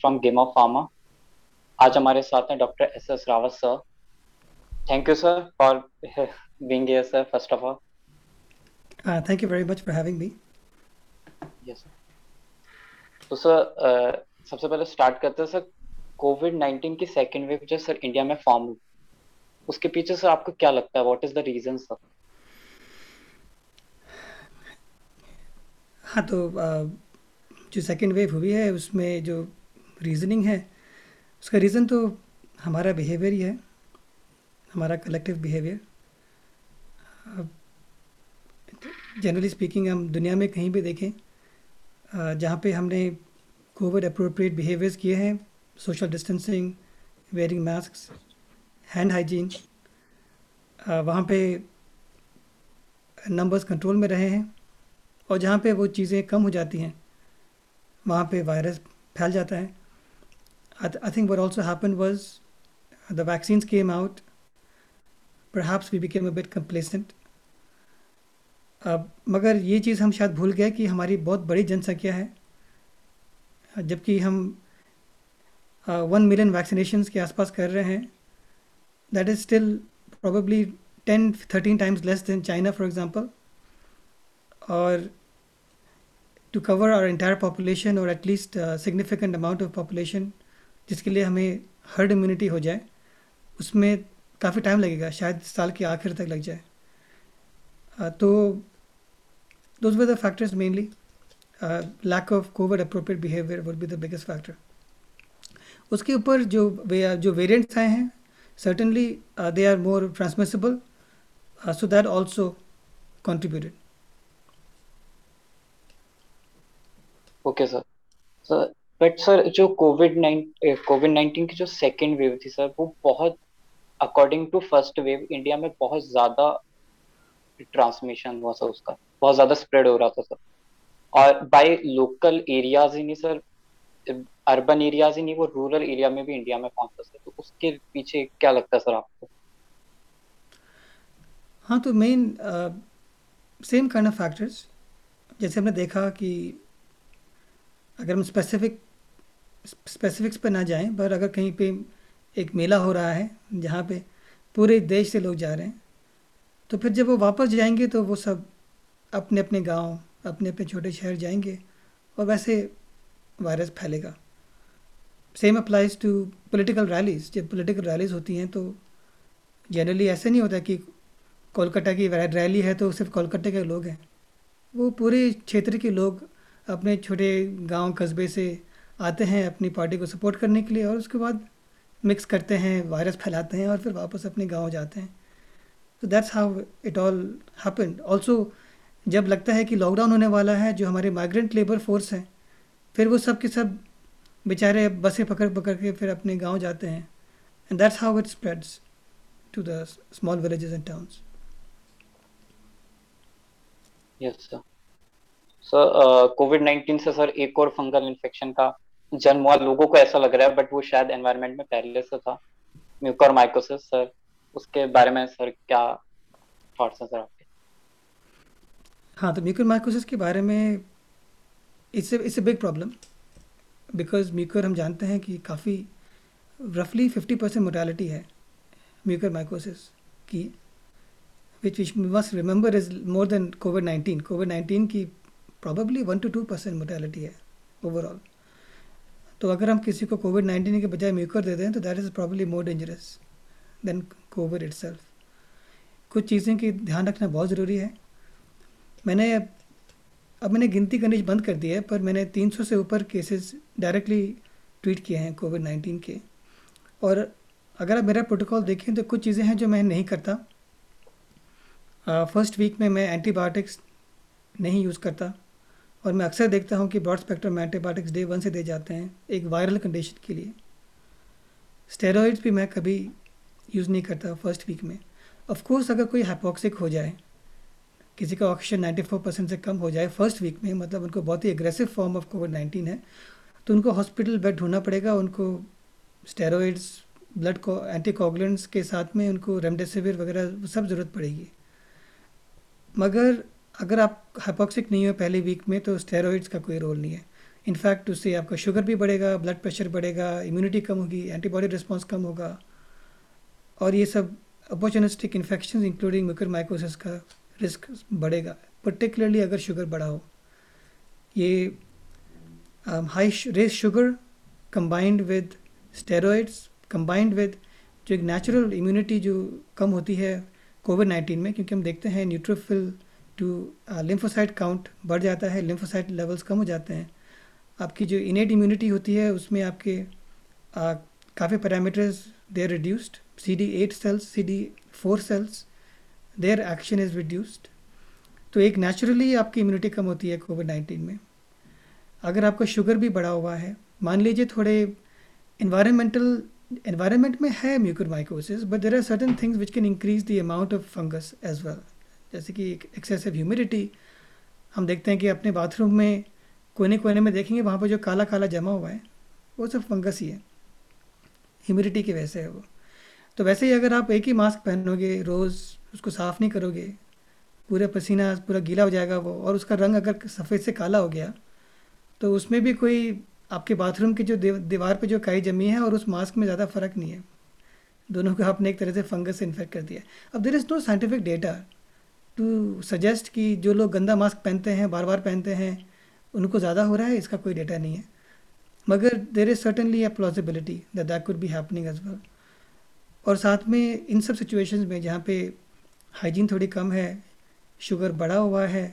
From game of pharma आज हमारे साथ हैं doctor S S Rawat sir thank you sir for being here sir first of all Uh, thank you very much for having me. Yes sir तो sir सबसे पहले start करते हैं sir Covid 19 की सेकेंड वेव जो sir India में form हुई। उसके पीछे सर आपको क्या लगता है? What is the reason sir हाँ तो जो सेकेंड वेव हुई है, उसमें जो रीज़निंग है, उसका रीज़न तो हमारा बिहेवियर ही है, हमारा कलेक्टिव बिहेवियर जनरली स्पीकिंग हम दुनिया में कहीं भी देखें जहाँ पे हमने कोविड अप्रोप्रिएट बिहेवियर्स किए हैं social distancing wearing mask hand hygiene वहाँ पे नंबर्स कंट्रोल में रहे हैं और जहाँ पे वो चीज़ें कम हो जाती हैं, वहाँ पे वायरस फैल जाता है। I think what also happened was the vaccines came out perhaps we became a bit complacent. अब मगर ये चीज़ हम शायद भूल गए कि हमारी बहुत बड़ी जनसंख्या है। जबकि हम वन मिलियन वैक्सीनेशन के आसपास कर रहे हैं that is still probably ten thirteen times less than China for example और to cover our entire population और at least significant amount of population जिसके लिए हमें हर्ड इम्यूनिटी हो जाए उसमें काफ़ी टाइम लगेगा शायद साल के आखिर तक लग जाए। Uh, तो those were the factors mainly uh, lack of covid appropriate behavior would be the biggest factor उसके ऊपर जो जो वेरिएंट्स आए हैं certainly uh, they are more transmissible uh, so that also contributed okay sir sir but sir जो Covid nine Covid nineteen की जो second wave थी सर वो बहुत according to first wave India में बहुत ज़्यादा ट्रांसमिशन हुआ सर उसका बहुत ज़्यादा स्प्रेड हो रहा था सर और बाय लोकल एरियाज़ ही नहीं सर अर्बन एरियाज़ ही नहीं, वो रूरल एरिया में भी इंडिया में पहुँचा सर तो उसके पीछे क्या लगता है सर आपको? हाँ तो main same kind of factors जैसे हमने देखा कि अगर हम स्पेसिफिक स्पेसिफिक्स पे ना जाएँ, पर अगर कहीं पे एक मेला हो रहा है, जहाँ पे पूरे देश से लोग जा रहे हैं तो फिर जब वो वापस जाएँगे तो वो सब अपने अपने गाँव अपने अपने छोटे शहर जाएँगे और वैसे वायरस फैलेगा। Same applies to political rallies जब पॉलिटिकल रैलीज होती हैं तो जनरली ऐसे नहीं होता कि कोलकाता की रैली है तो सिर्फ़ कोलकाता के लोग हैं। वो पूरे क्षेत्र के लोग अपने छोटे गाँव, कस्बे से आते हैं अपनी पार्टी को सपोर्ट करने के लिए और उसके बाद मिक्स करते हैं वायरस फैलाते हैं और फिर वापस अपने गाँव जाते हैं। तो that's how it all happened also जब लगता है कि लॉकडाउन होने वाला है, जो हमारे माइग्रेंट लेबर फोर्स हैं, फिर वो सब के सब बेचारे बसें पकड़ पकड़ के फिर अपने गाँव जाते हैं। And that's how it spreads to the small villages and towns yes sir sir Covid nineteen से सर एक और फंगल इन्फेक्शन का जन्म हुआ, लोगों को ऐसा लग रहा है बट वो शायद एनवायरनमेंट में पहले से था। म्यूकोरमाइकोसिस सर उसके बारे में सर क्या थॉट्स हैं सर हाँ तो म्यूकर माइकोसिस के बारे में it's it's a big problem because mucor हम जानते हैं कि काफ़ी रफली फिफ्टी परसेंट मोर्टेलिटी है म्यूकर माइकोसिस की which which must remember is more than Covid nineteen Covid nineteen की probably one two two percent mortality है ओवरऑल तो अगर हम किसी को कोविड नाइन्टीन के बजाय म्यूकर दे दें तो that is probably more dangerous than Covid itself कुछ चीज़ें की ध्यान रखना बहुत ज़रूरी है। मैंने अब मैंने गिनती करनी बंद कर दी है, पर मैंने 300 से ऊपर केसेस डायरेक्टली ट्वीट किए हैं कोविड 19 के। और अगर आप मेरा प्रोटोकॉल देखें तो कुछ चीज़ें हैं जो मैं नहीं करता। फ़र्स्ट वीक में मैं एंटीबायोटिक्स नहीं यूज़ करता। और मैं अक्सर देखता हूँ कि broad spectrum antibiotics day one से दे जाते हैं, एक वायरल कंडीशन के लिए। स्टेरॉइड्स भी मैं कभी यूज़ नहीं करता फ़र्स्ट वीक में। ऑफ़ कोर्स अगर कोई हाइपोक्सिक हो जाए किसी का ऑक्सीजन 94 परसेंट से कम हो जाए फ़र्स्ट वीक में मतलब उनको बहुत ही एग्रेसिव फॉर्म ऑफ़ कोविड 19 है तो उनको हॉस्पिटल बेड ढूंढना पड़ेगा, उनको स्टेरॉइड्स ब्लड को एंटीकोगुलेंट्स के साथ में उनको रेमडेसिविर वगैरह सब ज़रूरत पड़ेगी। मगर अगर आप हाइपोक्सिक नहीं हो पहले वीक में तो स्टेरॉइड्स का कोई रोल नहीं है। इनफैक्ट उससे आपका शुगर भी बढ़ेगा ब्लड प्रेशर बढ़ेगा इम्यूनिटी कम होगी एंटीबॉडी रिस्पॉन्स कम होगा, और ये सब अपॉर्चुनिस्टिक इन्फेक्शन इंक्लूडिंग म्यूकर का रिस्क बढ़ेगा पर्टिकुलरली अगर शुगर बढ़ा हो। ये high race sugar combined with steroids combined with जो एक नेचुरल इम्यूनिटी जो कम होती है कोविड नाइन्टीन में, क्योंकि हम देखते हैं न्यूट्रोफिल टू लिम्फोसाइट काउंट बढ़ जाता है लिम्फोसाइट लेवल्स कम हो जाते हैं। आपकी जो इनेट इम्यूनिटी होती है, उसमें आपके काफ़ी parameters they reduced C D eight cells C D four cells their action is reduced तो एक नेचुरली आपकी इम्यूनिटी कम होती है कोविड नाइन्टीन में। अगर आपका शुगर भी बढ़ा हुआ है, मान लीजिए थोड़े इन्वायरमेंटल इन्वायरमेंट में है mucormycosis but there are certain things which can increase the amount of fungus as well जैसे कि एक एक्सेसिव ह्यूमिडिटी हम देखते हैं कि अपने बाथरूम में कोने कोने में देखेंगे, वहाँ पर जो काला काला जमा हुआ है, वो सब फंगस ही है। ह्यूमिडिटी की वजह से है वो। तो वैसे ही अगर आप एक ही मास्क पहनोगे रोज़ उसको साफ़ नहीं करोगे, पूरा पसीना, पूरा गीला हो जाएगा वो, और उसका रंग अगर सफ़ेद से काला हो गया तो उसमें भी कोई, आपके बाथरूम की जो दीवार पे जो काई जमी है और उस मास्क में ज़्यादा फ़र्क नहीं है। दोनों को आपने एक तरह से फंगस से इन्फेक्ट कर दिया। अब there is no scientific data to suggest कि जो लोग गंदा मास्क पहनते हैं बार बार पहनते हैं, उनको ज़्यादा हो रहा है, इसका कोई डेटा नहीं है। मगर there is certainly a plausibility that that could be happening as well और साथ में इन सब सिचुएशंस में जहाँ पे हाइजीन थोड़ी कम है शुगर बढ़ा हुआ है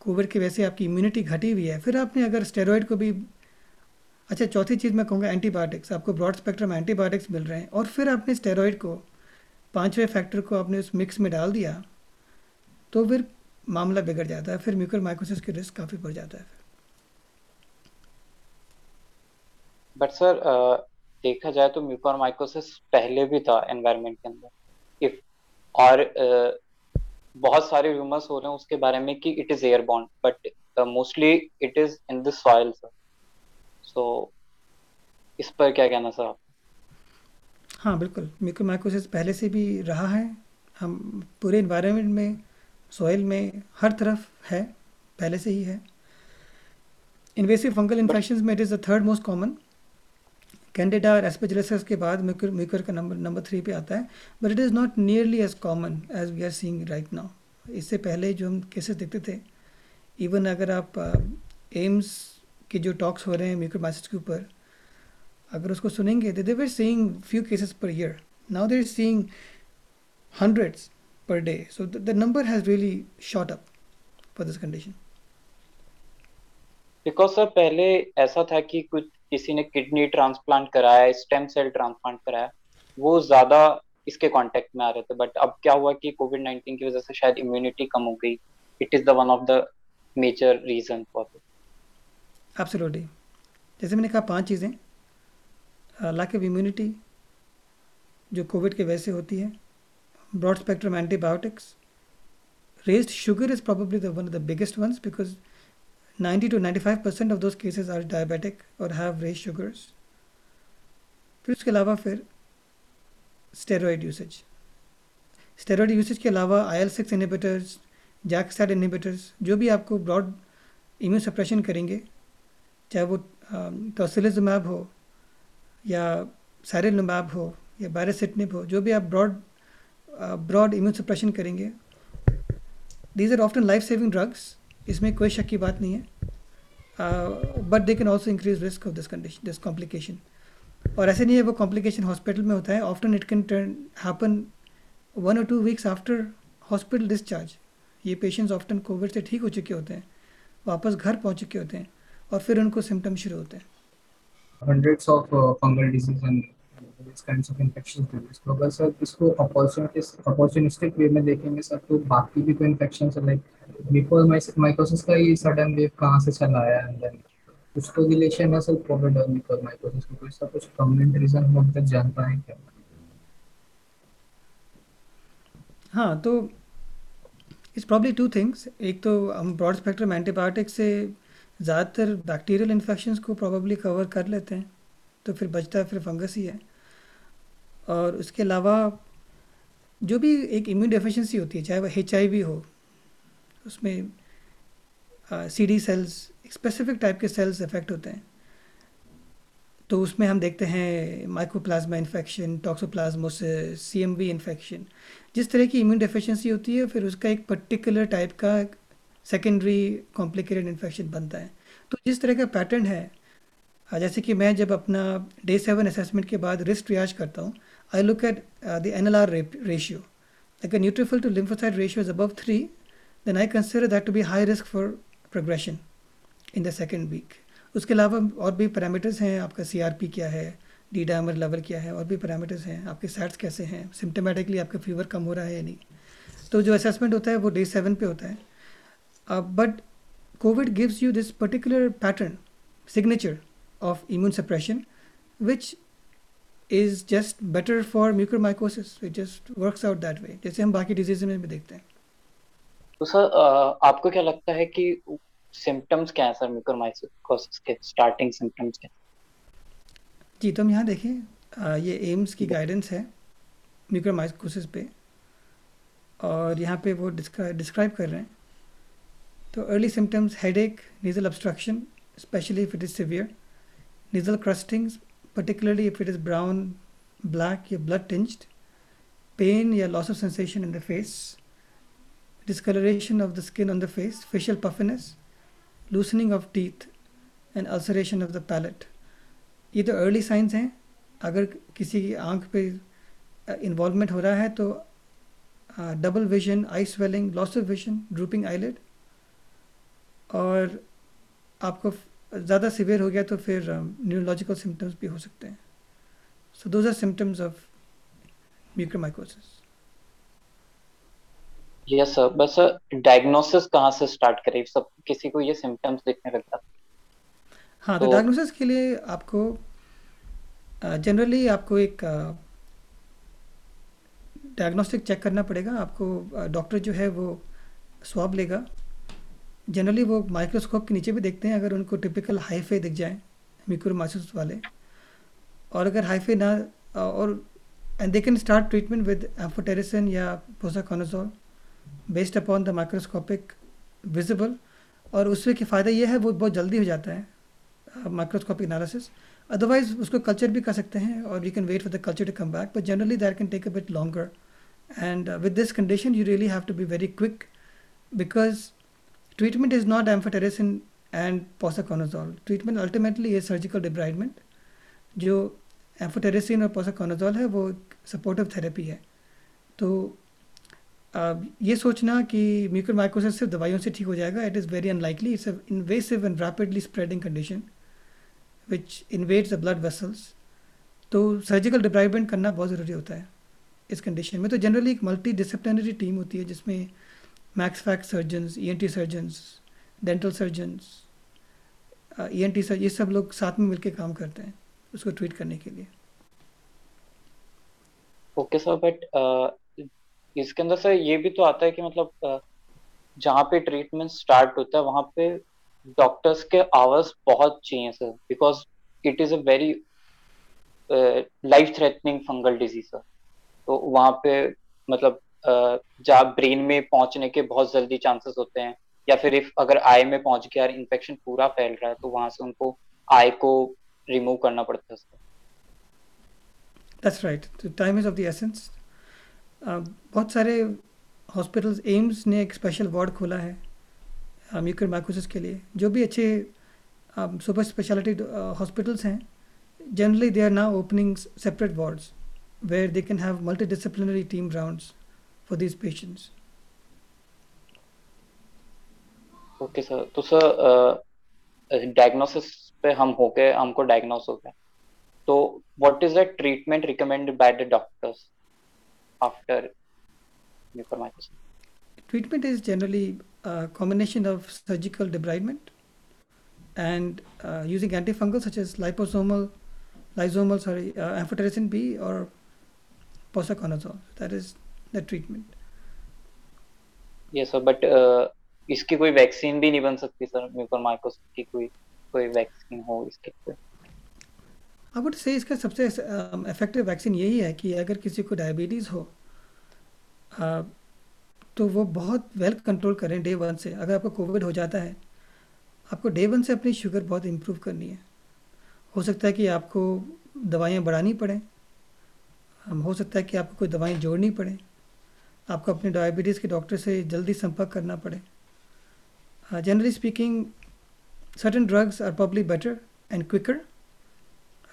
कोविड की वजह से आपकी इम्यूनिटी घटी हुई है। फिर आपने अगर स्टेरॉयड को भी अच्छा चौथी चीज़ मैं कहूँगा एंटीबायोटिक्स आपको ब्रॉड स्पेक्ट्रम एंटीबायोटिक्स मिल रहे हैं। और फिर आपने स्टेरॉयड को पाँचवें फैक्टर को आपने उस मिक्स में डाल दिया तो फिर मामला बिगड़ जाता है फिर म्यूकर माइकोसिस की रिस्क काफ़ी बढ़ जाता है। बट सर देखा जाए तो म्यूकर माइकोसिस पहले भी था एनवायरनमेंट के अंदर। इफ़ और uh, बहुत सारे रूमर्स हो रहे हैं उसके बारे में कि it is airborne but mostly it is in the soil sir so इस पर क्या कहना सर आप हाँ बिल्कुल। म्यूकोमाइकोसिस पहले से भी रहा है। हम पूरे इन्वायरमेंट में सॉइल में हर तरफ़ है। पहले से ही है। इन्वेसिव फंगल इन्फेक्शन में it is the third most common Candida और एस्पेजिलसिस के बाद म्यूकर म्यूकर का नंबर नंबर थ्री पे आता है but it is not nearly as common as we are seeing right now इससे पहले जो हम केसेस देखते थे इवन अगर आप एम्स uh, के जो टॉक्स हो रहे हैं म्यूकोमाइसिस के ऊपर अगर उसको सुनेंगे they were seeing few cases per year now they're seeing hundreds per day so the number has really shot up for this condition because sir पहले ऐसा था कि कुछ किसी ने किडनी ट्रांसप्लांट कराया, स्टेम सेल ट्रांसप्लांट कराया, वो ज़्यादा इसके कांटेक्ट में आ रहे थे। बट अब क्या हुआ कि कोविड नाइन्टीन की वजह से शायद इम्यूनिटी कम हो गई। It is the one of the major reason for absolutely जैसे मैंने कहा, पाँच चीज़ें। लैक ऑफ़ इम्यूनिटी जो कोविड के वजह से होती है broad spectrum antibiotics raised sugar is probably the, one of the biggest ones because 90 to 95 percent of those cases are diabetic or have raised sugars. फिर उसके अलावा फिर स्टेरॉयड यूसेज स्टेरॉयड यूसेज के अलावा I L six inhibitors JAK STAT inhibitors जो भी आपको broad immune suppression करेंगे, चाहे वो टोसिलिजमैब हो, या सैरिलमैब हो, या बैरसिटनिब हो, जो भी आप ब्रॉड ब्रॉड इम्यून सप्रेशन करेंगे these are often life saving drugs इसमें कोई शक की बात नहीं है। But they can also increase risk of this condition this complication और ऐसे नहीं है वो कॉम्प्लिकेशन हॉस्पिटल में होता है। Often it can turn happen one और two weeks after hospital discharge ये पेशेंट्स ऑफ्टन कोविड से ठीक हो चुके होते हैं वापस घर पहुँच चुके होते हैं और फिर उनको सिम्टम शुरू होते हैं। Hundreds of uh, fungal disease and these kinds of infections disease तो अगर सर इसको opportunistic opportunistic way में देखेंगे सर तो बाकी भी कोई infections है like म्यूकोरमाइकोसिस का ये सडन वेव कहाँ से चला आया एंड देन उसको रिलेशन है सर कोविड और म्यूकोरमाइकोसिस को कोई इसका कुछ परमानेंट रीजन हम अब तक जान पाए क्या? हाँ तो इट्स प्रॉब्ली टू थिंग्स एक तो हम ब्रॉड स्पेक्ट्रम एंटीबायोटिक से ज़्यादातर बैक्टीरियल इन्फेक्शंस को प्रॉबली कवर कर लेते हैं तो फिर बचता है, फिर फंगस ही है। और उसके अलावा जो भी एक इम्यून डेफिशिएंसी होती है, चाहे वह एच हो उसमें C D cells specific type के सेल्स इफ़ेक्ट होते हैं। तो उसमें हम देखते हैं mycoplasma infection toxoplasmosis C M V infection जिस तरह की इम्यून डिफिशेंसी होती है, फिर उसका एक पर्टिकुलर टाइप का सेकेंडरी कॉम्प्लिकेटेड इन्फेक्शन बनता है। तो जिस तरह का पैटर्न है जैसे कि मैं जब अपना डे सेवन असेसमेंट के बाद रिस्क रियाज करता हूँ I look at the N L R ratio अगर neutrophil to lymphocyte ratio is above three then I consider that to be high risk for progression in the second week उसके अलावा और भी पैरामीटर्स हैं आपका सी क्या है डी डायमर लेवल क्या है और भी पैरामीटर्स हैं आपके सैट्स कैसे हैं सिम्टोमेटिकली आपका फीवर कम हो रहा है या नहीं तो जो असेसमेंट होता है वो डे सेवन पे होता है but Covid gives you this particular pattern signature of immune suppression, which is just better for mucormycosis. It just works out that way. जैसे हम बाकी डिज़ीज़ में भी देखते हैं तो सर आपको क्या लगता है कि सिम्टम्स क्या है सर म्यूकोरमाइकोसिस के स्टार्टिंग सिम्टम्स क्या जी तो हम यहाँ देखें ये एम्स की गाइडेंस है म्यूकोरमाइकोसिस पे। और यहाँ पे वो डिस्क्राइब कर रहे हैं। तो early symptoms headache nasal obstruction specially if it is severe nasal crustings, particularly if it is brown, black, या blood tinged, pain या loss of sensation in the face, discoloration of the skin on the face, facial puffiness, loosening of teeth, and ulceration of the palate. ये तो early signs हैं। अगर किसी की आँख पे इन्वॉल्वमेंट हो रहा है तो double vision eye swelling loss of vision drooping eyelid और आपको ज़्यादा सिवियर हो गया तो फिर न्यूरोलॉजिकल सिम्टम्स भी हो सकते हैं। So those are symptoms of mucormycosis yes sir बस डायग्नोसिस कहाँ से स्टार्ट करें? सब किसी को ये सिम्टम्स दिखने लगता हाँ। तो डायग्नोसिस के लिए आपको जनरली आपको एक डायग्नोस्टिक चेक करना पड़ेगा। आपको डॉक्टर जो है वो स्वाब लेगा। जनरली वो माइक्रोस्कोप के नीचे भी देखते हैं अगर उनको टिपिकल हाईफे दिख जाए म्यूकोरमाइसिस वाले। और अगर हाईफे ना और and they can start treatment with amphotericin या posaconazole based upon the microscopic visible और उससे के फ़ायदा ये है, वो बहुत जल्दी हो जाता है माइक्रोस्कोपिक एनालिसिस अदरवाइज़ उसको कल्चर भी कर सकते हैं, और you can wait for the culture to come back but generally that can take a bit longer and with this condition you really have to be very quick because Treatment is not amphotericin and posaconazole. Treatment ultimately is surgical debridement. जो amphotericin और posaconazole है, वो supportive therapy है तो ये सोचना कि mucormycosis सिर्फ़ दवाइयों से ठीक हो जाएगा it is very unlikely it's invasive and rapidly spreading condition which invades the blood vessels तो सर्जिकल डिब्राइवमेंट करना बहुत ज़रूरी होता है इस कंडीशन में। तो जनरली एक मल्टी डिसिप्लिनरी टीम होती है जिसमें max fax surgeons E N T surgeons dental surgeons E N T sir ये सब लोग साथ में मिलकर काम करते हैं उसको ट्रीट करने के लिए। ओके सर बट इसके अंदर सर ये भी तो आता है कि मतलब जहाँ पे ट्रीटमेंट स्टार्ट होता है, वहाँ पे डॉक्टर्स के आवर्स बहुत चाहिए sir because it is a very life threatening fungal disease sir तो वहाँ पे मतलब जहाँ ब्रेन में पहुँचने के बहुत जल्दी चांसेस होते हैं, या फिर इफ़ अगर आई में पहुँच गया इन्फेक्शन पूरा फैल रहा है तो वहाँ से उनको आई को रिमूव करना पड़ता है दैट्स राइट तो time is of the essence बहुत सारे हॉस्पिटल्स एम्स ने एक स्पेशल वार्ड खोला है म्यूकर माइकोसिस के लिए, जो भी अच्छे सुपर स्पेशलिटी हॉस्पिटल्स हैं generally they are now opening separate wards where they can have multi disciplinary team rounds for these patients. Okay sir तो सर डायग्नोसिस पे हम हो गए हमको डायग्नोस हो गया। तो what is the treatment recommended by the doctors After mucormycosis treatment is generally a combination of surgical debridement and uh, using antifungals such as liposomal lysomal sorry uh, amphotericin B or posaconazole that is the treatment. Yes, sir. But uh, इसकी कोई vaccine भी नहीं बन सकती sir mucormycosis की कोई कोई vaccine हो इसके पे आई वुड से इसका सबसे इफ़ेक्टिव वैक्सीन यही है कि अगर किसी को डायबिटीज़ हो uh, तो वो बहुत वेल कंट्रोल करें डे वन से। अगर आपको कोविड हो जाता है आपको डे वन से अपनी शुगर बहुत इम्प्रूव करनी है। हो सकता है कि आपको दवाइयाँ बढ़ानी पड़ें। हो सकता है कि आपको कोई दवाएँ जोड़नी पड़े। आपको अपने डायबिटीज़ के डॉक्टर से जल्दी संपर्क करना पड़े। Generally speaking certain drugs are probably better and quicker.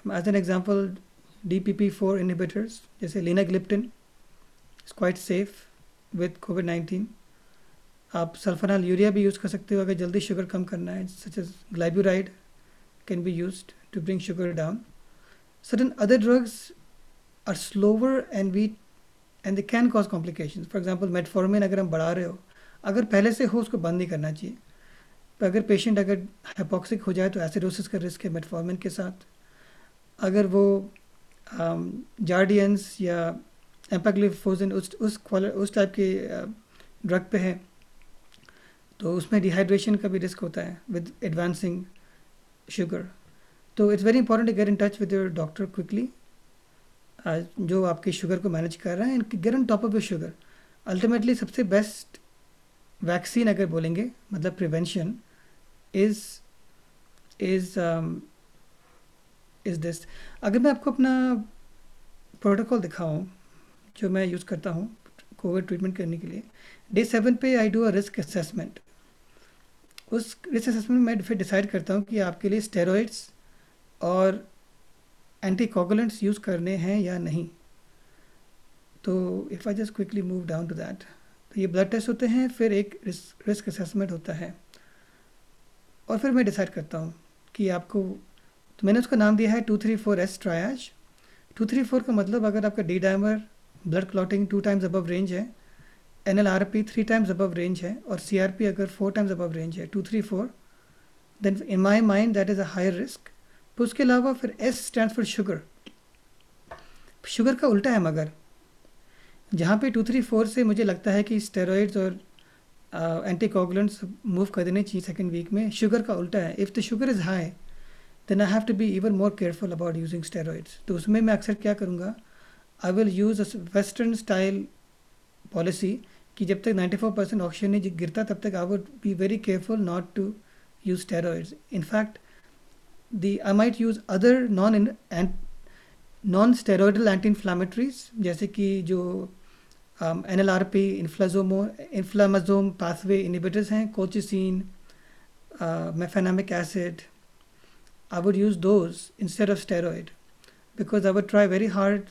As an example, DPP4 inhibitors, जैसे linagliptin, is quite safe with COVID-19. आप सल्फनाल यूरिया भी यूज़ कर सकते हो अगर जल्दी शुगर कम करना है such as glyburide can be used to bring sugar down certain other drugs are slower and we and they can cause complications. For example metformin अगर हम बढ़ा रहे हो अगर पहले से हो उसको बंद नहीं करना चाहिए। तो अगर पेशेंट अगर हाइपोक्सिक हो जाए तो एसिडोसिस का रिस्क है मेटफॉर्मिन के साथ। अगर वो जार्डियंस या एम्पाग्लिफोजन उस उस उस टाइप के ड्रग पे है तो उसमें डिहाइड्रेशन का भी रिस्क होता है विद एडवांसिंग शुगर तो it's very important to get in touch with your doctor quickly जो आपके शुगर को मैनेज कर रहा है and get on top of your sugar ultimately सबसे बेस्ट वैक्सीन अगर बोलेंगे मतलब prevention is is is this अगर मैं आपको अपना प्रोटोकॉल दिखाऊँ, जो मैं यूज़ करता हूँ कोविड ट्रीटमेंट करने के लिए डे सेवन पे I do a risk assessment उस रिस्क असेसमेंट में फिर डिसाइड करता हूँ कि आपके लिए स्टेरॉइड्स और एंटी कोगुलेंट्स यूज़ करने हैं या नहीं. तो if I just quickly move down to that तो ये ब्लड टेस्ट होते हैं, फिर एक रिस्क असेसमेंट होता है. और फिर मैं डिसाइड करता हूँ कि आपको तो मैंने उसका नाम दिया है two three four S triage two three four का मतलब अगर आपका D dimer blood clotting two times above range है N L R P three times above range है, और सी आर पी अगर फोर टाइम्स अबव रेंज है two three four then in my mind that is a higher risk फिर उसके अलावा फिर S stand for sugar sugar का उल्टा है मगर। जहाँ पे टू थ्री फोर से मुझे लगता है कि स्टेरॉइड्स और एंटी कोगुलेंट्स मूव कर देने चाहिए सेकेंड वीक में शुगर का उल्टा है। If the sugar is high then I have to be even more careful about using steroids तो उसमें मैं अक्सर क्या करूँगा? I will use a western style policy कि जब तक 94 परसेंट ऑक्सीजन नहीं गिरता, तब तक I would be very careful not to use steroids in fact the I might use other non non steroidal anti inflammatories जैसे कि जो N L R P इन्फ्लाजोमो inflammasome pathway inhibitors हैं colchicine mefenamic acid I would use those instead of steroid because I would try very hard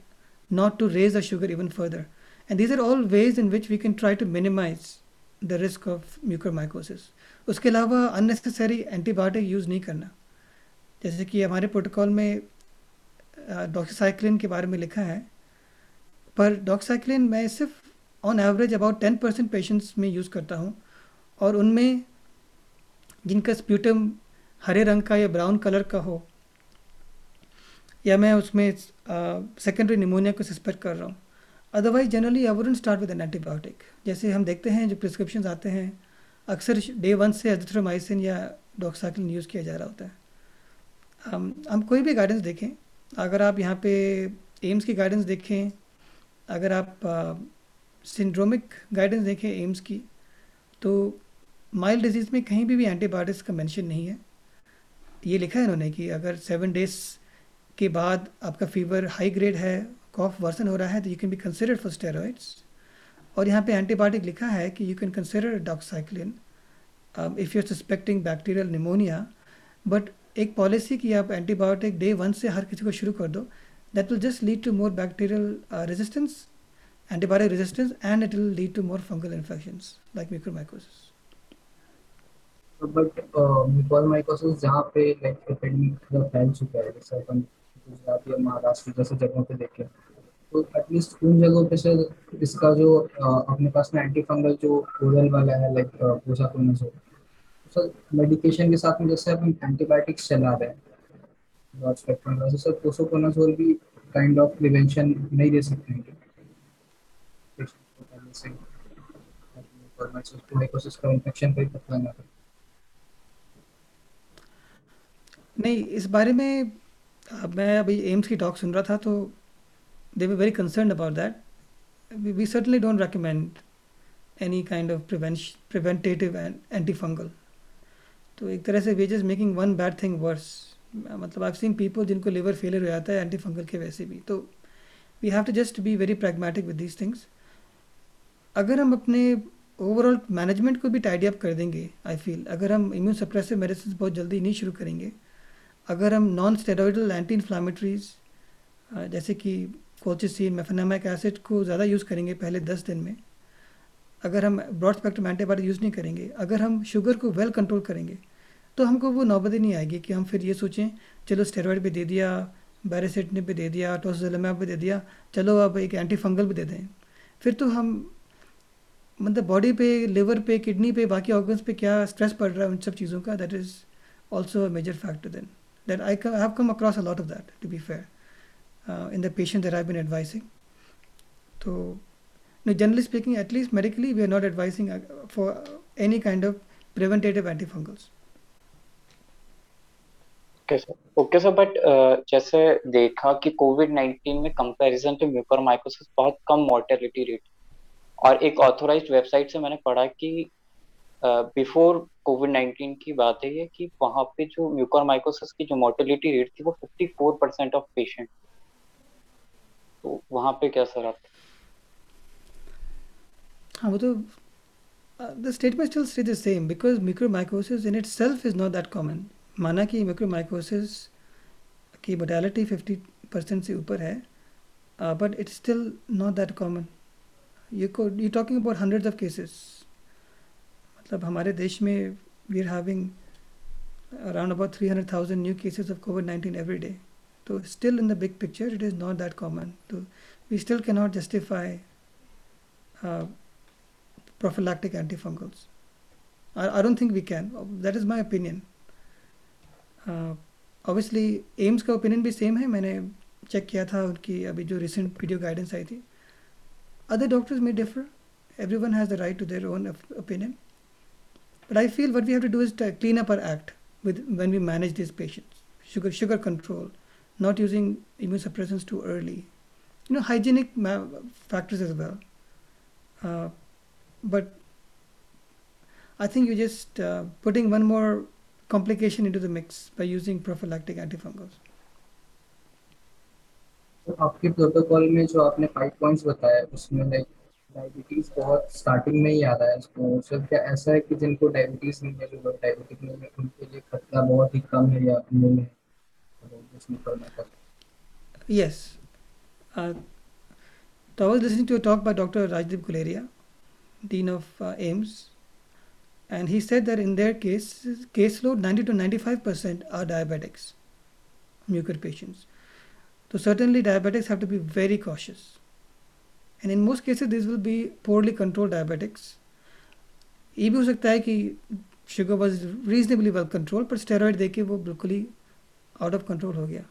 not to raise the sugar even further. And these are all ways in which we can try to minimize the risk of mucormycosis. उसके अलावा unnecessary antibiotic use नहीं करना जैसे कि हमारे protocol में डॉक्साइक्लिन के बारे में लिखा है पर डॉक्साइक्लिन मैं सिर्फ़ on average about ten percent patients में यूज़ करता हूँ और उनमें जिनका स्प्यूटम हरे रंग का या ब्राउन कलर का हो, या मैं उसमें सेकेंडरी निमोनिया को सस्पेक्ट कर रहा हूँ। Otherwise generally I wouldn't start with an antibiotic जैसे हम देखते हैं, जो प्रिस्क्रिप्शन आते हैं, अक्सर डे वन से एजिथ्रोमाइसिन या डॉक्साइक्लिन यूज़ किया जा रहा होता है। हम हम कोई भी गाइडेंस देखें, अगर आप यहाँ पे एम्स की गाइडेंस देखें, अगर आप सिंड्रोमिक गाइडेंस देखें एम्स की तो माइल्ड डिज़ीज़ में कहीं भी भी एंटीबायोटिक्स का मेंशन नहीं है। ये लिखा है इन्होंने कि अगर सेवन डेज़ के बाद आपका फीवर हाई ग्रेड है कॉफ वर्सन हो रहा है तो you can be considered for steroids और यहाँ पे एंटीबायोटिक लिखा है कि you can consider doxycycline if you are suspecting bacterial pneumonia but एक पॉलिसी कि आप एंटीबायोटिक डे वन से हर किसी को शुरू कर दो that will just lead to more bacterial resistance antibiotic resistance, and it will lead to more fungal infections, like mucormycosis. But mucormycosis जहाँ पे लाइक एपिडेमिक फैल चुका है, जैसे अपन गुजरात या महाराष्ट्र जैसे जगहों पे देखें तो एटलीस्ट उन जगहों पे से इसका जो अपने पास में एंटी फंगल जो ओरल वाला है लाइक पोसाकोनाजोल सर मेडिकेशन के साथ में जैसे अपन एंटीबायोटिक्स चला रहे हैं ब्रॉड स्पेक्ट्रम वैसे सर पोसाकोनाजोल भी काइंड ऑफ़ प्रिवेंशन नहीं दे सकते हैं। माइकोसिस का इन्फेक्शन कोई पता ना करे नहीं, इस बारे में मैं अभी एम्स की टॉक सुन रहा था तो they were very concern about that we certainly don't recommend any of prevention preventative and antifungal. तो एक तरह से we just making one bad thing worse मतलब आई सीन पीपल जिनको लिवर फेलियर हो जाता है एंटी फंगल के वैसे भी. तो we have to just be very pragmatic with these things अगर हम अपने ओवरऑल मैनेजमेंट को भी टाइडी अप कर देंगे आई फील अगर हम इम्यून सप्रेसिव मेडिसिन बहुत जल्दी नहीं शुरू करेंगे अगर हम नॉन स्टेरॉइडल एंटी इन्फ्लामेटरीज जैसे कि कोचिसिन, मेफेनामिक एसिड को ज़्यादा यूज़ करेंगे पहले दस दिन में, अगर हम ब्रॉड स्पेक्ट्रम एंटीबायोटिक यूज़ नहीं करेंगे, अगर हम शुगर को वेल कंट्रोल करेंगे तो हमको वो नौबत नहीं आएगी कि हम फिर ये सोचें, चलो स्टेरॉइड भी दे दिया बैरासिटनिब भी दे दिया टोसोजलमैब भी दे दिया, चलो अब एक एंटी फंगल भी दे दें। फिर तो हम मतलब बॉडी पे लिवर पे किडनी पे, बाकी ऑर्गन्स पे क्या स्ट्रेस पड़ रहा है उन सब चीज़ों का that is also a major factor then that I have come across a lot of that to be fair in the patient that I been advising तो no generally speaking at least medically we are not advising uh, for any kind of preventative antifungals. Okay sir okay sir but जैसे देखा कि Covid 19 में comparison to mucormycosis बहुत कम mortality rate और एक authorised website से मैंने पढ़ा कि बिफोर कोविड 19 की बात है ये कि वहाँ पे जो म्यूकोरमाइकोसिस की जो मोर्टेलिटी रेट थी वो 54 परसेंट ऑफ़ पेशेंट तो वहाँ पे क्या सर आप? हाँ वो तो the statement still stay the same because mucormycosis in itself is not that common माना कि म्यूकोरमाइकोसिस की मोडालिटी 50 परसेंट से ऊपर है but it's still not that common you you talking about hundreds of cases मतलब हमारे देश में we are having around about three hundred thousand new cases of covid nineteen every day तो still in the big picture it is not that common तो we still can not justify prophylactic anti fungals I don't think we can that is my opinion obviously AIIMS का opinion भी same है. मैंने check किया था उनकी अभी जो रिसेंट वीडियो गाइडेंस आई थी. Other doctors may differ everyone has the right to their own opinion But I feel what we have to do is to clean up our act with when we manage these patients. Sugar sugar control, not using immunosuppressants too early. You know, hygienic factors as well. Uh, but I think you're just uh, putting one more complication into the mix by using prophylactic antifungals. तो आपके protocol में जो आपने five points बताया उसमें like diabetes बहुत starting में ही आ रहा है उसको सर क्या ऐसा है कि जिनको डायबिटीज नहीं है जो लोग डायबिटिक नहीं है उनके लिए खतरा बहुत ही कम है या नहीं है Yes. Uh, so I was listening to a talk by Dr. Rajdeep Guleria, Dean of uh, AIMS, and he said that in their case, caseload 90 to 95% are diabetics, mucor patients. So certainly diabetics have to be very cautious. And in most cases, these will be poorly controlled diabetics. ये भी हो सकता है कि sugar was reasonably well control पर steroid दे के वो बिल्कुल ही आउट ऑफ कंट्रोल हो गया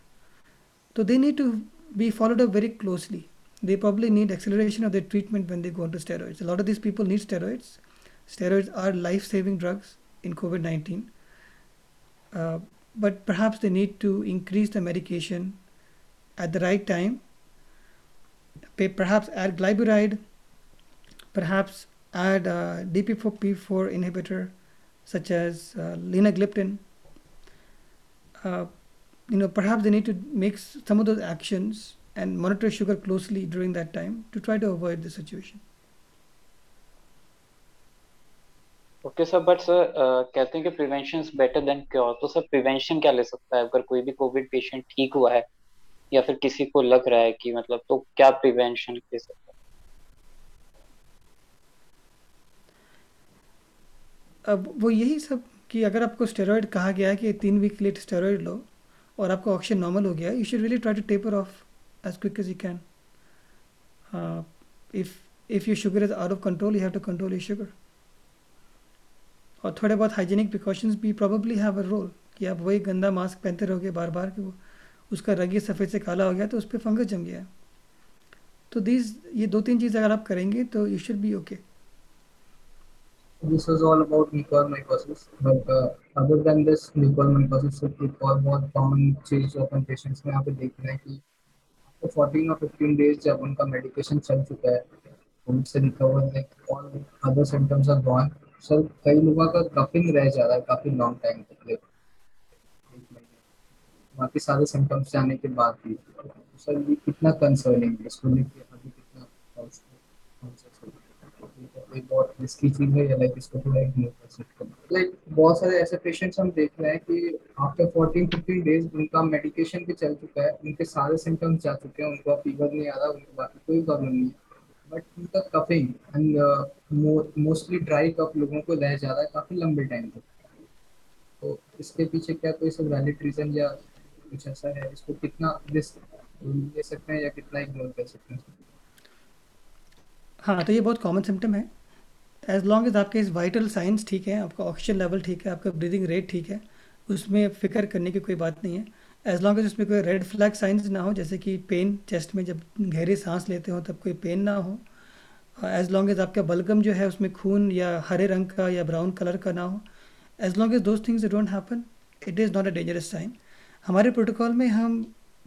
तो they need to be followed up very closely they probably need acceleration of their treatment when they go into steroids. A lot of these people need steroids. Steroids are life saving drugs in COVID 19. Uh, but perhaps they need to increase the medication at the right time. Perhaps add glyburide, perhaps add a DP4P4 inhibitor such as uh, linagliptin. Uh, you know, perhaps they need to make some of those actions and monitor sugar closely during that time to try to avoid the situation. Okay sir but sir कहते हैं कि prevention is better than cure तो sir prevention क्या ले सकता है अगर कोई भी कोविड पेशेंट ठीक हुआ है या फिर किसी को लग रहा है कि मतलब तो क्या प्रिवेंशन है अब वो यही सब कि अगर आपको स्टेरॉइड कहा गया है कि तीन वीक के लिए स्टेरॉइड लो और आपका ऑक्सीजन नॉर्मल हो गया you should really try to taper off quick as you can. Uh, if if your sugar is out of control, you have to control your sugar. और थोड़े बहुत हाइजीनिक प्रिकॉशंस भी probably have a role कि आप वही गंदा mask पहनते रहोगे बार बार कि वो उसका रंग सफ़ेद से काला हो गया तो उस पर फंगस जम गया। तो दीज ये दो तीन चीज़ अगर आप करेंगे तो you should be okay this was all about mucormycosis, but uh, other than this mucormycosis, so एक और बहुत common चीज़ जो अपन पेशेंट्स में यहाँ पे देख रहे हैं कि after 14 or 15 days जब उनका मेडिकेशन चल चुका है उनसे recover like all other symptoms are gone sir कई लोगों का कफिंग रह जा रहा है काफ़ी लॉन्ग टाइम तक। बाकी सारे सिम्टम्स जाने के बाद भी। सर, ये कितना कंसर्निंग है? इसको लेके अभी कितना? ये तो एक बहुत रिस्की चीज़ है, या लाइक इसको थोड़ा इग्नोर कर सकते हैं? लाइक बहुत सारे ऐसे पेशेंट्स हम देख रहे हैं कि आफ्टर 14 15 डेज़ उनका मेडिकेशन भी चल चुका है, उनके सारे सिम्टम्स जा चुके हैं, उनको फीवर नहीं आ रहा, उनको बाकी कोई प्रॉब्लम नहीं है। बट उनका coughing and mostly dry cough लोगों को रह जा रहा है काफ़ी लंबे टाइम तक। तो इसके पीछे क्या कोई सब वैलिड रीजन या कुछ ऐसा है? इसको कितना रिस्क ले सकते हैं या कितना इग्नोर कर सकते हैं हाँ तो ये बहुत कॉमन सिम्टम है। एज लॉन्ग एज आपके इस वाइटल साइंस ठीक है, आपका ऑक्सीजन लेवल ठीक है, आपका ब्रीदिंग रेट ठीक है, उसमें फ़िक्र करने की कोई बात नहीं है। एज लॉन्ग एज उसमें कोई रेड फ्लैग साइंस ना हो, जैसे कि पेन चेस्ट में जब गहरी सांस लेते हो तब कोई पेन ना हो एज लॉन्ग एज आपका बलगम जो है उसमें खून या हरे रंग का या ब्राउन कलर का ना हो as long as those things don't happen it is not a dangerous sign हमारे प्रोटोकॉल में हम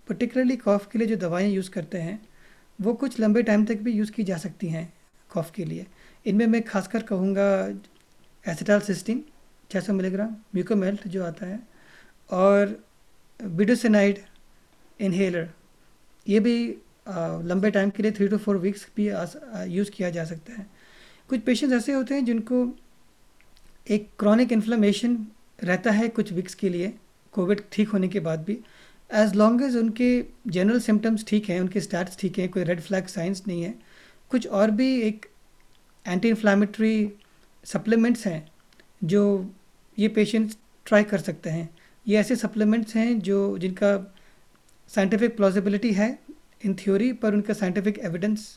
पर्टिकुलरली कॉफ़ के लिए जो दवाएँ यूज़ करते हैं वो कुछ लंबे टाइम तक भी यूज़ की जा सकती हैं कॉफ़ के लिए। इनमें मैं खासकर कहूँगा एसिटाल सिस्टीन छः सौ मिलीग्राम म्यूकोमेल्ट जो आता है और बिडोसिनाइड इन्हेलर ये भी आ, लंबे टाइम के लिए थ्री टू फोर वीक्स भी यूज़ किया जा सकता है। कुछ पेशेंट्स ऐसे होते हैं जिनको एक क्रॉनिक इन्फ्लेमेशन रहता है कुछ वीक्स के लिए। कोविड ठीक होने के बाद भी एज लॉन्ग एज उनके जनरल सिम्टम्स ठीक हैं, उनके स्टैट्स ठीक हैं, कोई रेड फ्लैग साइंस नहीं है, कुछ और भी एक एंटी इन्फ्लामेटरी सप्लीमेंट्स हैं जो ये पेशेंट्स ट्राई कर सकते हैं। ये ऐसे सप्लीमेंट्स हैं जो जिनका साइंटिफिक प्लॉजिबिलिटी है इन थ्योरी पर उनका साइंटिफिक एविडेंस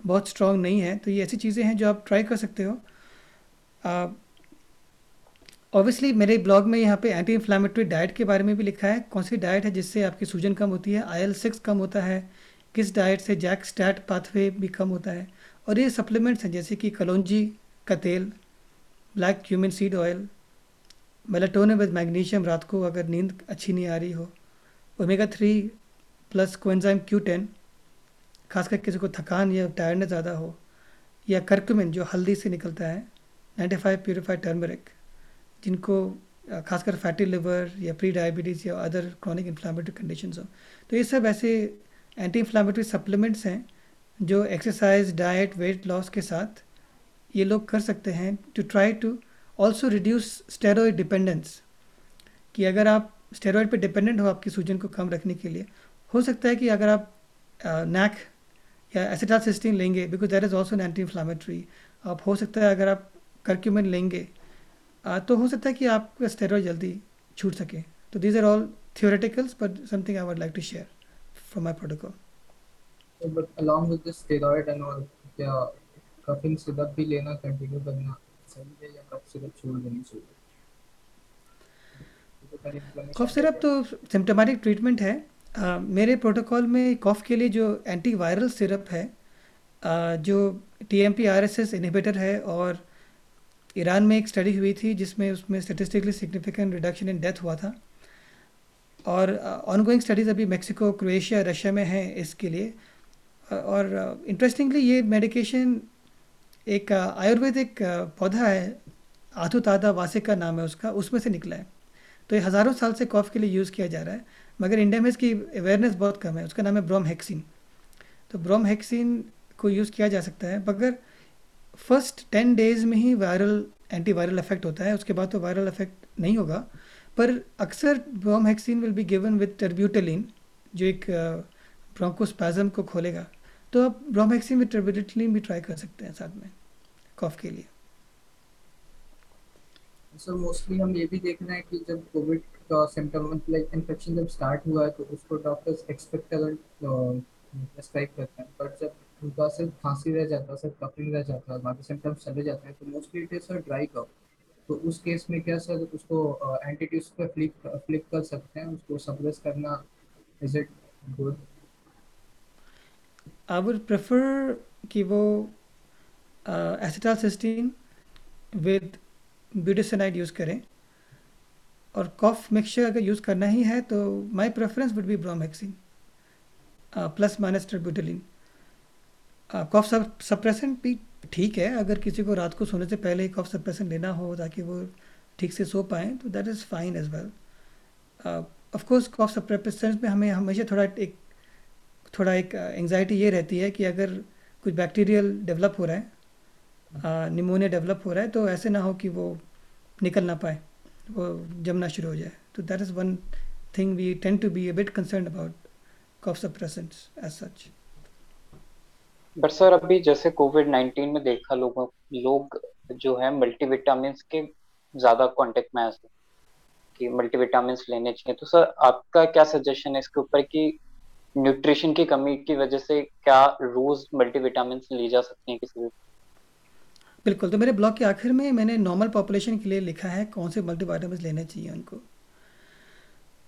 बहुत स्ट्रॉन्ग नहीं है। तो ये ऐसी चीज़ें हैं जो आप ट्राई कर सकते हो। ऑब्वियसली मेरे ब्लॉग में यहाँ पे एंटी इन्फ्लामेटरी डाइट के बारे में भी लिखा है। कौन सी डाइट है जिससे आपकी सूजन कम होती है? आई एल सिक्स कम होता है। किस डाइट से जैक स्टैट पाथवे भी कम होता है? और ये सप्लीमेंट्स हैं, जैसे कि कलौजी का तेल black cumin seed oil melatonin with magnesium रात को अगर नींद अच्छी नहीं आ रही हो। Omega three plus coenzyme Q ten खासकर किसी को थकान या टायर्डनेस ज़्यादा हो, या कर्कुमिन जो हल्दी से निकलता है 95 फाइव प्योरीफाइड टर्मरिक जिनको खासकर फैटी लिवर या प्री डायबिटीज़ या अदर क्रॉनिक इन्फ्लामेटरी कंडीशन हो। तो ये सब ऐसे एंटी इन्फ्लामेटरी सप्लीमेंट्स हैं जो एक्सरसाइज डाइट वेट लॉस के साथ ये लोग कर सकते हैं to try to also reduce steroid dependence कि अगर आप स्टेरॉयड पे डिपेंडेंट हो आपकी सूजन को कम रखने के लिए, हो सकता है कि अगर आप नैक या एसिटासिस्टीन लेंगे because that is also anti inflammatory आप हो सकता है अगर आप कर्क्यूमिन लेंगे तो हो सकता है कि आपका स्टेरॉयड जल्दी छूट सके। तो these are all theoreticals but something I would like to share from my protocol. So, but along with steroid and all, क्या कफिंग सिरप भी लेना कंटिन्यू करना सही है या कफ सिरप छोड़ देनी चाहिए? कफ सिरप तो सिम्टोमेटिक ट्रीटमेंट है। uh, मेरे प्रोटोकॉल में कफ के लिए जो एंटी वायरल सिरप है uh, जो T M P R S S inhibitor है और ईरान में एक स्टडी हुई थी जिसमें उसमें statistically significant reduction in death हुआ था। और ऑन गोइंग स्टडीज़ अभी मेक्सिको क्रोएशिया रशिया में हैं इसके लिए। और इंटरेस्टिंगली ये मेडिकेशन एक आयुर्वेदिक पौधा है आथुतादा का नाम है उसका, उसमें से निकला है। तो ये हज़ारों साल से कॉफ़ के लिए यूज़ किया जा रहा है, मगर इंडिया में इसकी अवेयरनेस बहुत कम है, उसका नाम है ब्रोम हेक्सिन तो ब्रोम हेक्सिन को यूज़ किया जा सकता है, मगर फ़र्स्ट टेन डेज़ में ही वायरल एंटी वायरल इफ़ेक्ट होता है, उसके बाद तो वायरल इफ़ेक्ट नहीं होगा, पर अक्सर bromhexine will be given with terbutaline जो एक ब्रोंकोस्पाजम को खोलेगा तो आप ब्रोमहेक्सिन विद टर्ब्यूटेलिन भी ट्राई कर सकते हैं साथ में कॉफ के लिए। सर मोस्टली हम ये भी देख रहे हैं कि जब कोविड का सिम्टम लाइक इन्फेक्शन जब स्टार्ट हुआ है तो उसको डॉक्टर्स एक्सपेक्टेंट प्रेस्क्राइब करते हैं बट जब उनका सिर्फ़ खांसी रह जाता है सिर्फ़ कफिंग रह जाता है बाकी सिम्टम्स चले जाते हैं तो mostly it is a dry cough तो उस केस में क्या सर, उसको एंटिटीज पे फ्लिप फ्लिप कर सकते हैं, उसको सप्रेस करना is it good I would prefer कि वो एसिटालसिस्टीन विद ब्यूटिसनाइड यूज़ करें। और कॉफ मिक्सचर अगर यूज़ करना ही है तो my preference would be bromhexine plus minus terbutaline cough suppressant भी ठीक है, अगर किसी को रात को सोने से पहले ही कॉफ सप्रेसेंट लेना हो ताकि वो ठीक से सो पाएँ तो that is fine as well of course cough suppressant में हमें हमेशा थोड़ा एक थोड़ा एक एंगजाइटी ये रहती है कि अगर कुछ बैक्टीरियल डेवलप हो रहा है निमोनिया डेवलप हो रहा है तो ऐसे ना हो कि वो निकल ना पाए, वो जमना शुरू हो जाए. तो that is one thing we tend to be a bit concern about cough suppressants as such but sir अभी जैसे कोविड नाइन्टीन में देखा लोगों, लोग जो है मल्टीविटामिन के ज़्यादा कांटेक्ट में आए कि मल्टीविटामिन लेने चाहिए। तो सर आपका क्या सजेशन है इसके ऊपर कि न्यूट्रिशन की कमी की वजह से क्या रोज मल्टीविटामिन ली जा सकती हैं किसी भी? बिल्कुल तो मेरे ब्लॉग के आखिर में मैंने नॉर्मल पॉपुलेशन के लिए लिखा है कौन से मल्टीविटामिन लेने चाहिए उनको।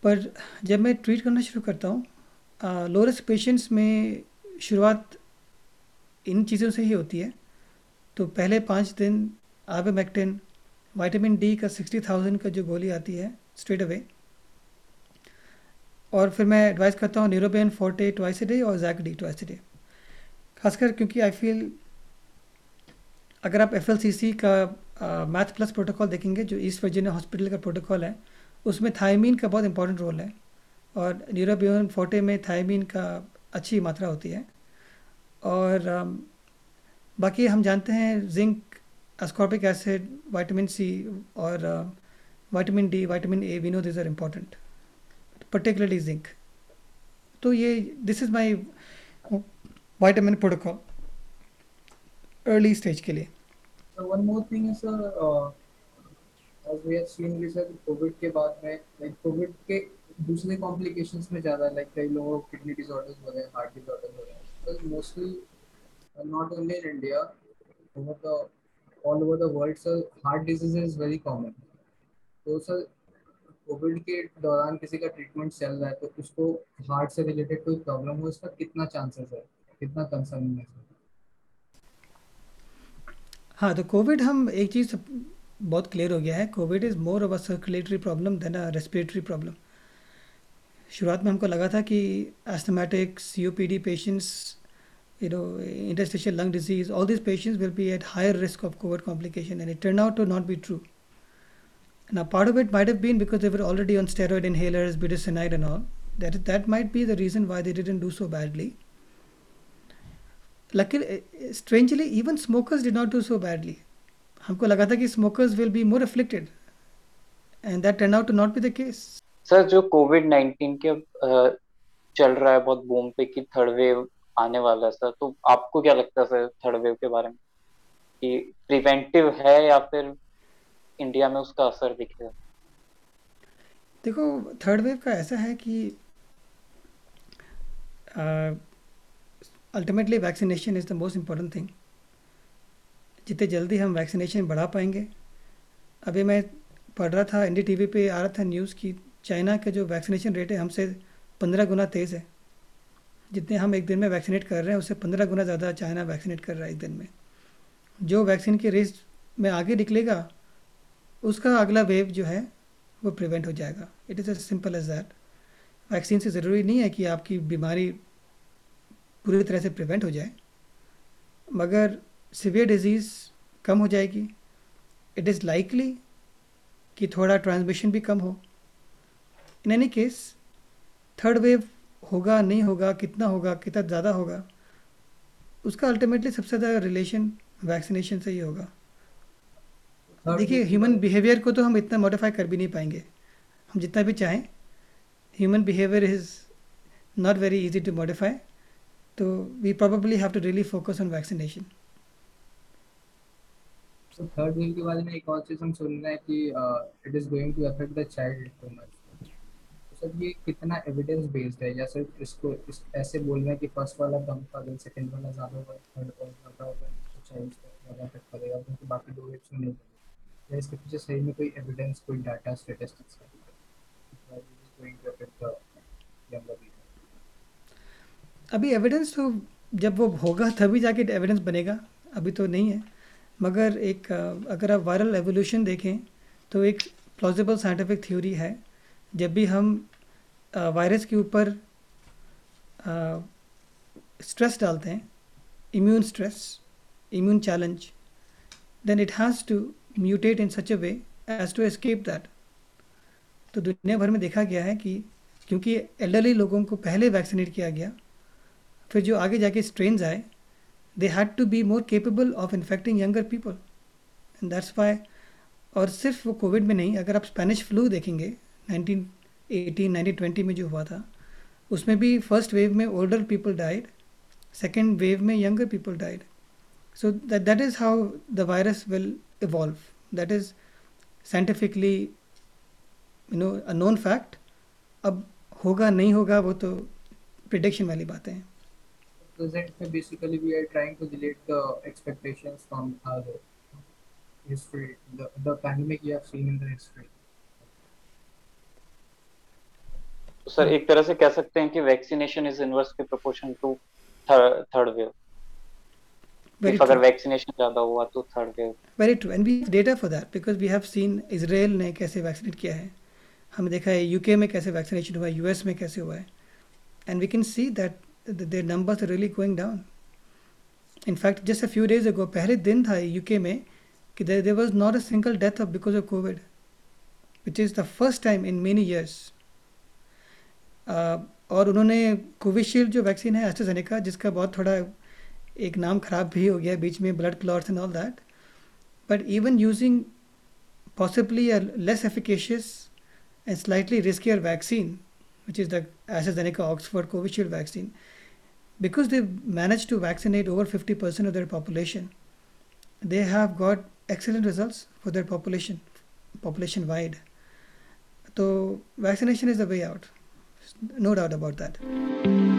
पर जब मैं ट्रीट करना शुरू करता हूँ लोरेस्ट पेशेंट्स में शुरुआत इन चीज़ों से ही होती है। तो पहले पाँच दिन आवेमेक्टिन वाइटामिन डी का सिक्सटी थाउज़ेंड का जो गोली आती है स्ट्रेट अवे और फिर मैं एडवाइस करता हूँ न्यूरोबेन फोर्टे ट्वाइस डे और जैक डी ट्वाइस डे खासकर क्योंकि आई फील अगर आप एफएलसीसी का मैथ प्लस प्रोटोकॉल देखेंगे, जो ईस्ट वर्जीनिया हॉस्पिटल का प्रोटोकॉल है, उसमें थायमीन का बहुत इंपॉर्टेंट रोल है। और न्यूरोबियन फोर्टे में थायमीन का अच्छी मात्रा होती है। और um, बाकी हम जानते हैं zinc ascorbic acid vitamin C और vitamin D vitamin A we know this are important particularly zinc तो ये this is my vitamin protocol early stage के लिए. वन कोविड के दूसरे कॉम्प्लिकेशंस में ज़्यादा लाइक कई लोगों को किडनी डिसऑर्डर्स हो रहे हैं हार्ट डिसऑर्डर्स हो रहे because mostly uh, not only in India over the all over the world sir heart disease is very common. तो सर कोविड के दौरान किसी का ट्रीटमेंट चल रहा है तो उसको हार्ट से रिलेटेड कोई प्रॉब्लम हो इसका कितना चांसेस है? कितना कंसर्न है हाँ तो कोविड हम एक चीज़ बहुत क्लियर हो गया है। Covid is more of a circulatory problem than a respiratory problem शुरुआत में हमको लगा था कि asthmatic C patients you know interstitial lung disease all these patients will be at higher risk of covid complication and it turned out to not be true Now, part of it might have been because they were already on steroid inhalers, budesonide, and all. That that might be the reason why they didn't do so badly. Luckily, strangely, even smokers did not do so badly. हमको लगा था कि smokers will be more afflicted, and that turned out to not be the case. Sir जो Covid 19 के चल रहा है बहुत बूम पे कि थर्ड वेव आने वाला है, सर। तो आपको क्या लगता है, सर, थर्ड वेव के बारे में? कि प्रिवेंटिव है या फिर इंडिया में उसका असर दिखेगा? देखो, थर्ड वेव का ऐसा है कि ultimately vaccination is the most important thing जितने जल्दी हम वैक्सीनेशन बढ़ा पाएँगे। अभी मैं पढ़ रहा था एन डी पे आ रहा था न्यूज़ की चाइना का जो वैक्सीनेशन रेट है, हमसे पंद्रह गुना तेज़ है। जितने हम एक दिन में वैक्सीनेट कर रहे हैं, उससे पंद्रह गुना ज़्यादा चाइना वैक्सीनेट कर रहा है एक दिन में। जो वैक्सीन की रेस में आगे निकलेगा, उसका अगला वेव जो है, वो प्रिवेंट हो जाएगा। It is as simple as that vaccine से ज़रूरी नहीं है कि आपकी बीमारी पूरी तरह से प्रिवेंट हो जाए। मगर सिवियर डिज़ीज़ कम हो जाएगी। इट इज़ लाइकली कि थोड़ा ट्रांसमिशन भी कम हो। In any case third wave होगा नहीं होगा कितना होगा कितना ज़्यादा होगा उसका अल्टीमेटली सबसे ज़्यादा रिलेशन वैक्सीनेशन से ही होगा। देखिए ह्यूमन बिहेवियर को तो हम इतना मॉडिफाई कर भी नहीं पाएँगे। हम जितना भी चाहें human behaviour is not very easy to modify तो we probably have to really focus on vaccination third wave के बारे में एक और चीज़ हम सुन रहे हैं कि it is going to affect the child too much sir ये कितना एविडेंस बेस्ड है? सिर्फ़ इसको इस, ऐसे बोल रहे हैं कि फ़र्स्ट वाला कम था देन सेकंड वाला ज़्यादा होगा थर्ड वाला ज़्यादा होगा तो चाइल्ड को ज़्यादा अफेक्ट करेगा क्योंकि बाकी दो वेव्स में नहीं या इसके पीछे सही में कोई एविडेंस कोई डाटा स्टैटिस्टिक्स अभी एविडेंस तो जब वो होगा तभी जाके एविडेंस बनेगा अभी तो नहीं है। मगर एक अगर आप वायरल एवोल्यूशन देखें तो एक प्लॉजिबल साइंटिफिक थ्योरी है जब भी हम वायरस के ऊपर स्ट्रेस डालते हैं immune stress immune challenge then it has to mutate in such a way as to escape that तो दुनिया भर में देखा गया है कि क्योंकि एल्डरली लोगों को पहले वैक्सीनेट किया गया, फिर जो आगे जाके स्ट्रेन आए they had to be more capable of infecting younger people and that's why और सिर्फ़ वो कोविड में नहीं, अगर आप स्पेनिश फ्लू देखेंगे 1918 1920 में जो हुआ था उसमें भी फ़र्स्ट वेव में older people died second wave में younger people died so that that is how the virus will evolve that is scientifically you know a known fact अब होगा नहीं होगा वो तो प्रिडिक्शन वाली बातें हैं। Present में basically we are trying to delete the expectations from our history, the, the pandemic you have seen in the history. तो सर एक तरह से कह सकते हैं कि vaccination is inversely proportion to third wave Very अगर वैक्सीनेशन ज़्यादा हुआ तो third wave very true and we data for that because we have seen Israel ने कैसे वैक्सीनेट किया है. हमने देखा है यूके में कैसे वैक्सीनेशन हुआ है यूएस में कैसे हुआ है. And we can see that their numbers are really going down in fact just a few days ago पहले दिन था यूके में कि there was not a single death of because of Covid which is the first time in many years और उन्होंने Covishield जो vaccine है AstraZeneca, जिसका बहुत थोड़ा एक नाम ख़राब भी हो गया बीच में, blood clots and all that but even using possibly a less efficacious and slightly riskier vaccine which is the AstraZeneca Oxford Covishield vaccine because they manage to vaccinate over fifty percent of their population they have got excellent result for their population population wide तो vaccination is the way out no doubt about that.